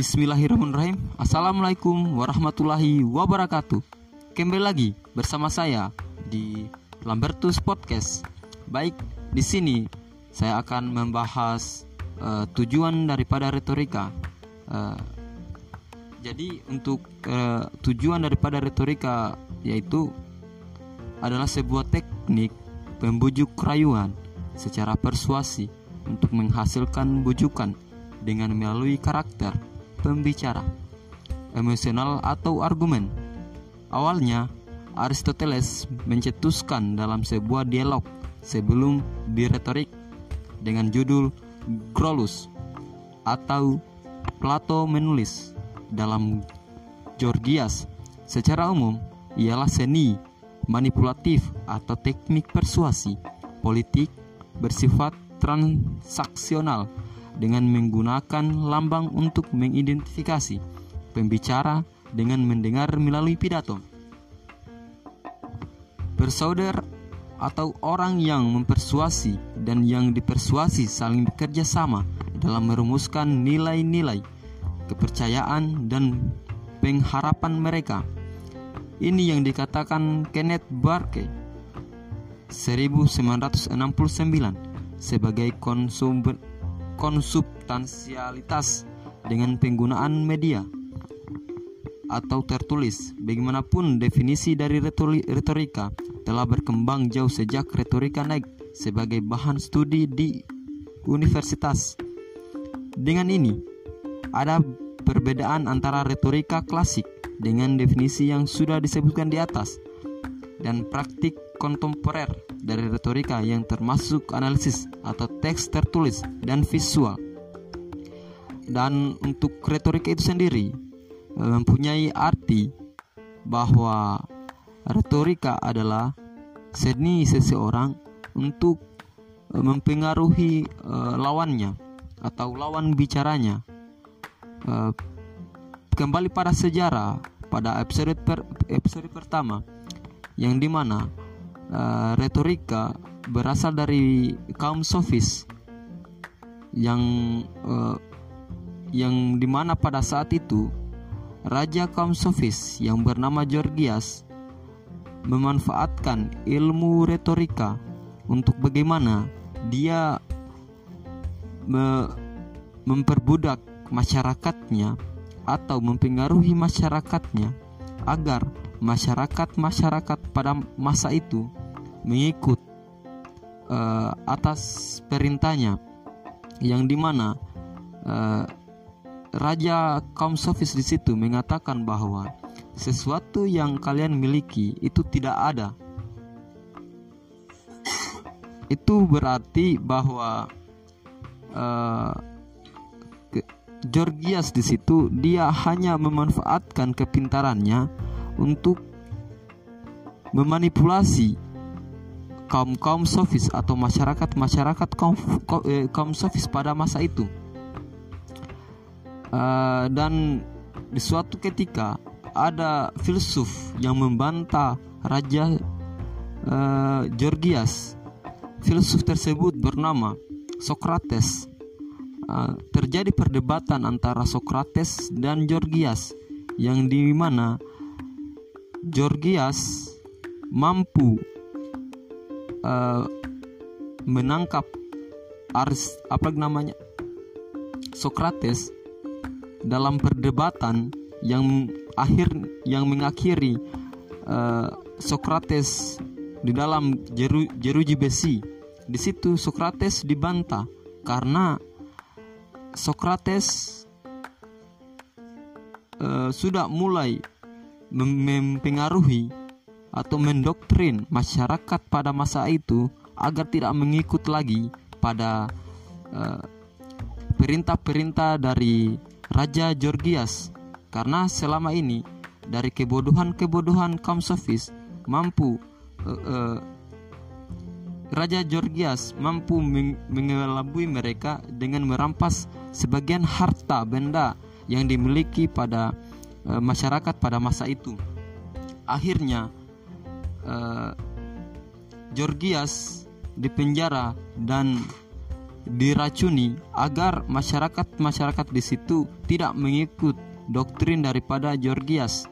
Bismillahirrahmanirrahim. Assalamualaikum warahmatullahi wabarakatuh. Kembali lagi bersama saya di Lambertus Podcast. Baik, di sini saya akan membahas uh, tujuan daripada retorika. Uh, Jadi untuk uh, tujuan daripada retorika yaitu adalah sebuah teknik pembujuk rayuan secara persuasi untuk menghasilkan bujukan dengan melalui karakter pembicara, emosional atau argumen. Awalnya, Aristoteles mencetuskan dalam sebuah dialog sebelum diretorik dengan judul Grolus atau Plato menulis dalam Gorgias secara umum ialah seni manipulatif atau teknik persuasi politik bersifat transaksional dengan menggunakan lambang untuk mengidentifikasi pembicara dengan mendengar melalui pidato. Bersaudar atau orang yang mempersuasi dan yang dipersuasi saling bekerja sama dalam merumuskan nilai-nilai kepercayaan dan pengharapan mereka. Ini yang dikatakan Kenneth Barke 1969 sebagai konsumber konsubstansialitas dengan penggunaan media atau tertulis. Bagaimanapun definisi dari retorika telah berkembang jauh sejak retorika naik sebagai bahan studi di universitas. Dengan ini, ada perbedaan antara retorika klasik dengan definisi yang sudah disebutkan di atas dan praktik kontemporer dari retorika yang termasuk analisis atau teks tertulis dan visual. Dan untuk retorika itu sendiri eh, mempunyai arti bahwa retorika adalah seni seseorang untuk eh, mempengaruhi uh, lawannya atau lawan bicaranya. Kembali pada sejarah pada episode per, episode pertama yang di mana uh, retorika berasal dari kaum sofis yang uh, yang di mana pada saat itu raja kaum sofis yang bernama Georgias memanfaatkan ilmu retorika untuk bagaimana dia me memperbudak masyarakatnya atau mempengaruhi masyarakatnya agar masyarakat-masyarakat pada masa itu mengikut uh, atas perintahnya yang di mana uh, raja kaum sofis di situ mengatakan bahwa sesuatu yang kalian miliki itu tidak ada. Itu berarti bahwa uh, Georgias di situ dia hanya memanfaatkan kepintarannya untuk memanipulasi kaum kaum sofis atau masyarakat masyarakat kaum kaum, eh, kaum sofis pada masa itu. Uh, dan di suatu ketika ada filsuf yang membantah raja uh, Georgias. Filsuf tersebut bernama Socrates. Uh, terjadi perdebatan antara Socrates dan Georgias yang di mana Georgias mampu uh, menangkap Aris apa namanya Socrates dalam perdebatan yang akhir yang mengakhiri uh, Socrates di dalam jeru, jeruji besi. Di situ Socrates dibantah karena Socrates uh, sudah mulai mempengaruhi atau mendoktrin masyarakat pada masa itu agar tidak mengikut lagi pada eh, perintah-perintah dari Raja Georgias. Karena selama ini dari kebodohan-kebodohan kaum sofis mampu uh, uh, Raja Georgias mampu mengelabui mereka dengan merampas sebagian harta benda yang dimiliki pada e, masyarakat pada masa itu. Akhirnya e, Georgias dipenjara dan diracuni agar masyarakat-masyarakat di situ tidak mengikut doktrin daripada Georgias.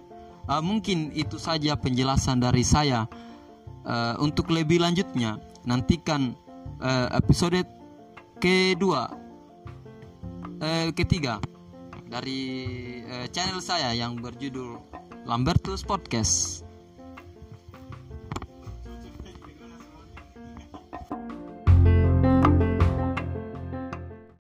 Uh, mungkin itu saja penjelasan dari saya. Untuk lebih lanjutnya, nantikan episode kedua, uh, ketiga dari uh, channel saya yang berjudul Lambertus Podcast.